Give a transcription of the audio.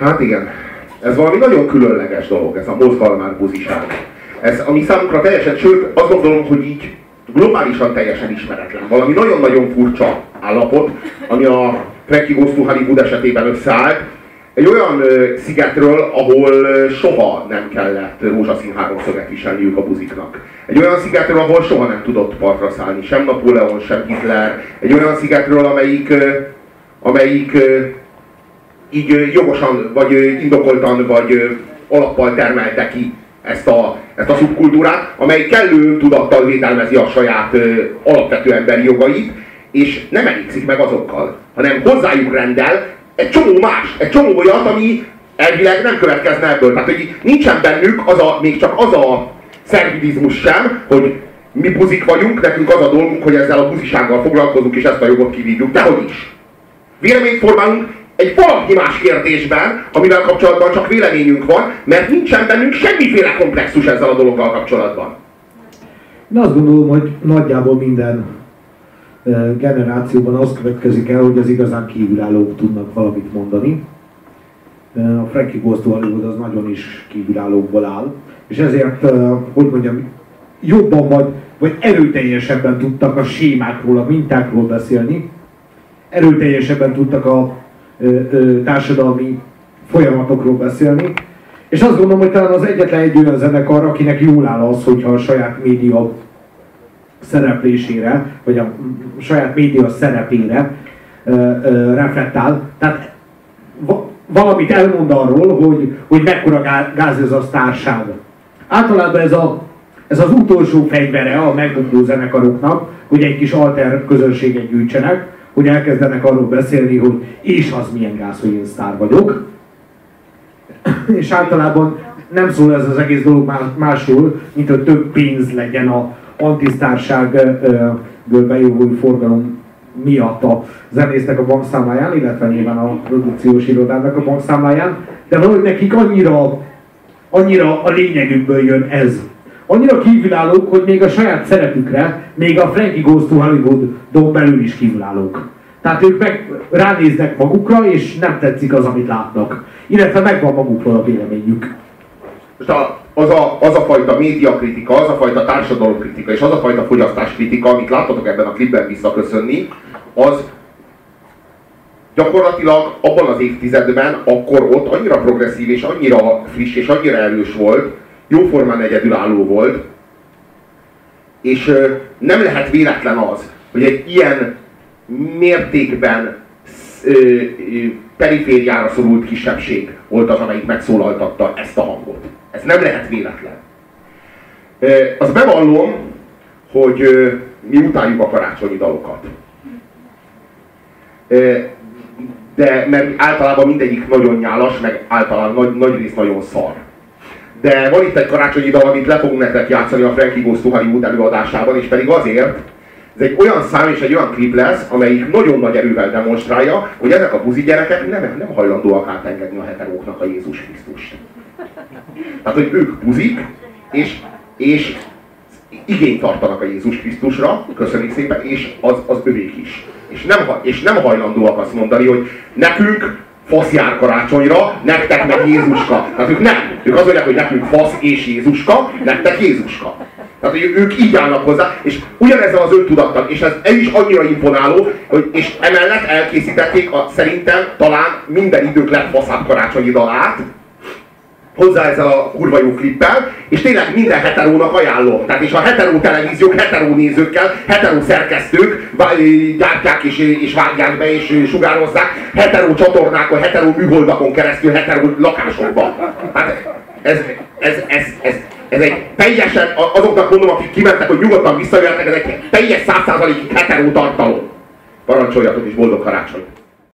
Hát igen. Ez valami nagyon különleges dolog, ez a mozgalmár buziság. Ez, ami számunkra teljesen, sőt, azt gondolom, hogy így globálisan teljesen ismeretlen. Valami nagyon-nagyon furcsa állapot, ami a Frankie Goes to Hollywood esetében összeállt. Egy olyan ö, szigetről, ahol soha nem kellett rózsaszín háromszöget viselniük a buziknak. Egy olyan szigetről, ahol soha nem tudott partra szállni, sem Napóleon, sem Hitler. Egy olyan szigetről, amelyik, ö, amelyik ö, így jogosan, vagy indokoltan, vagy alappal termelte ki ezt a, ezt a szubkultúrát, amely kellő tudattal védelmezi a saját ö, alapvető emberi jogait, és nem elégszik meg azokkal, hanem hozzájuk rendel egy csomó más, egy csomó olyat, ami elvileg nem következne ebből. Tehát, hogy nincsen bennük az a, még csak az a szervidizmus sem, hogy mi buzik vagyunk, nekünk az a dolgunk, hogy ezzel a buzisággal foglalkozunk, és ezt a jogot kivívjuk. Dehogy is. Véleményt formálunk egy valami más kérdésben, amivel kapcsolatban csak véleményünk van, mert nincsen bennünk semmiféle komplexus ezzel a dologgal kapcsolatban. Én azt gondolom, hogy nagyjából minden ö, generációban az következik el, hogy az igazán kívülállók tudnak valamit mondani. Ö, A Frankie Goes to Hollywood az nagyon is kívülállókból áll, és ezért, ö, hogy mondjam, jobban vagy, vagy erőteljesebben tudtak a sémákról, a mintákról beszélni, erőteljesebben tudtak a társadalmi folyamatokról beszélni, és azt gondolom, hogy talán az egyetlen egy olyan zenekar, akinek jól áll az, hogyha a saját média szereplésére, vagy a saját média szerepére ö, ö, reflektál. Tehát va- valamit elmond arról, hogy, hogy mekkora gá- gáz ez a sztárság. Általában ez, a, ez az utolsó fegyvere a megbukló zenekaroknak, hogy egy kis alter közönséget gyűjtsenek, hogy elkezdenek arról beszélni, hogy és az milyen gáz, hogy én sztár vagyok. És általában nem szól ez az egész dolog má- másról, mint hogy több pénz legyen a antisztárságből bejövő forgalom miatt a zenésznek a bankszámláján, illetve nyilván a produkciós irodának a bankszámláján, de valahogy nekik annyira, annyira a lényegükből jön ez. Annyira kívülállók, hogy még a saját szerepükre, még a Frankie Goes to Hollywood-don belül is kívülállók. Tehát ők meg ránéznek magukra, és nem tetszik az, amit látnak. Illetve megvan magukról a véleményük. Most a, az, a, az a fajta médiakritika, az a fajta társadalomkritika és az a fajta fogyasztáskritika, amit láttatok ebben a klipben visszaköszönni, az gyakorlatilag abban az évtizedben, akkor ott annyira progresszív és annyira friss és annyira erős volt, jóformán egyedülálló volt, és nem lehet véletlen az, hogy egy ilyen mértékben perifériára szorult kisebbség volt az, amelyik megszólaltatta ezt a hangot. Ez nem lehet véletlen. Ö, Azt bevallom, hogy mi utáljuk a karácsonyi dalokat. De mert általában mindegyik nagyon nyálas, meg általában nagy, nagy rész nagyon szar. De van itt egy karácsonyi dal, amit le fogunk nektek játszani a Frankie Goes to Hollywood előadásában, és pedig azért, ez egy olyan szám és egy olyan klip lesz, amelyik nagyon nagy erővel demonstrálja, hogy ezek a buzi gyerekek nem, nem hajlandóak átengedni a heteróknak a Jézus Krisztust. Tehát, hogy ők buzik, és, és igényt tartanak a Jézus Krisztusra, köszönjük szépen, és az, az övék is. És nem, és nem hajlandóak azt mondani, hogy nekünk fasz jár karácsonyra, nektek meg Jézuska. Tehát ők nem. Ők azt mondják, hogy nekünk fasz és Jézuska, nektek Jézuska. Tehát, hogy ők így állnak hozzá, és ugyanezzel az öntudattal, és ez, ez is annyira imponáló, hogy, és emellett elkészítették a, szerintem talán minden idők legfaszább karácsonyi dalát, hozzá ezzel a kurva jó klippel, és tényleg minden heterónak ajánlom. Tehát és a heteró televíziók, heteró nézőkkel, heteró szerkesztők gyártják és, és vágják be és sugározzák, heteró csatornákon, heteró műholdakon keresztül, heteró lakásokban. Hát ez, ez, ez, ez, ez egy teljesen, azoknak mondom, akik kimentek, hogy nyugodtan visszajöhetnek, ez egy teljes százszázalékig heteró tartalom. Parancsoljatok és boldog karácsony!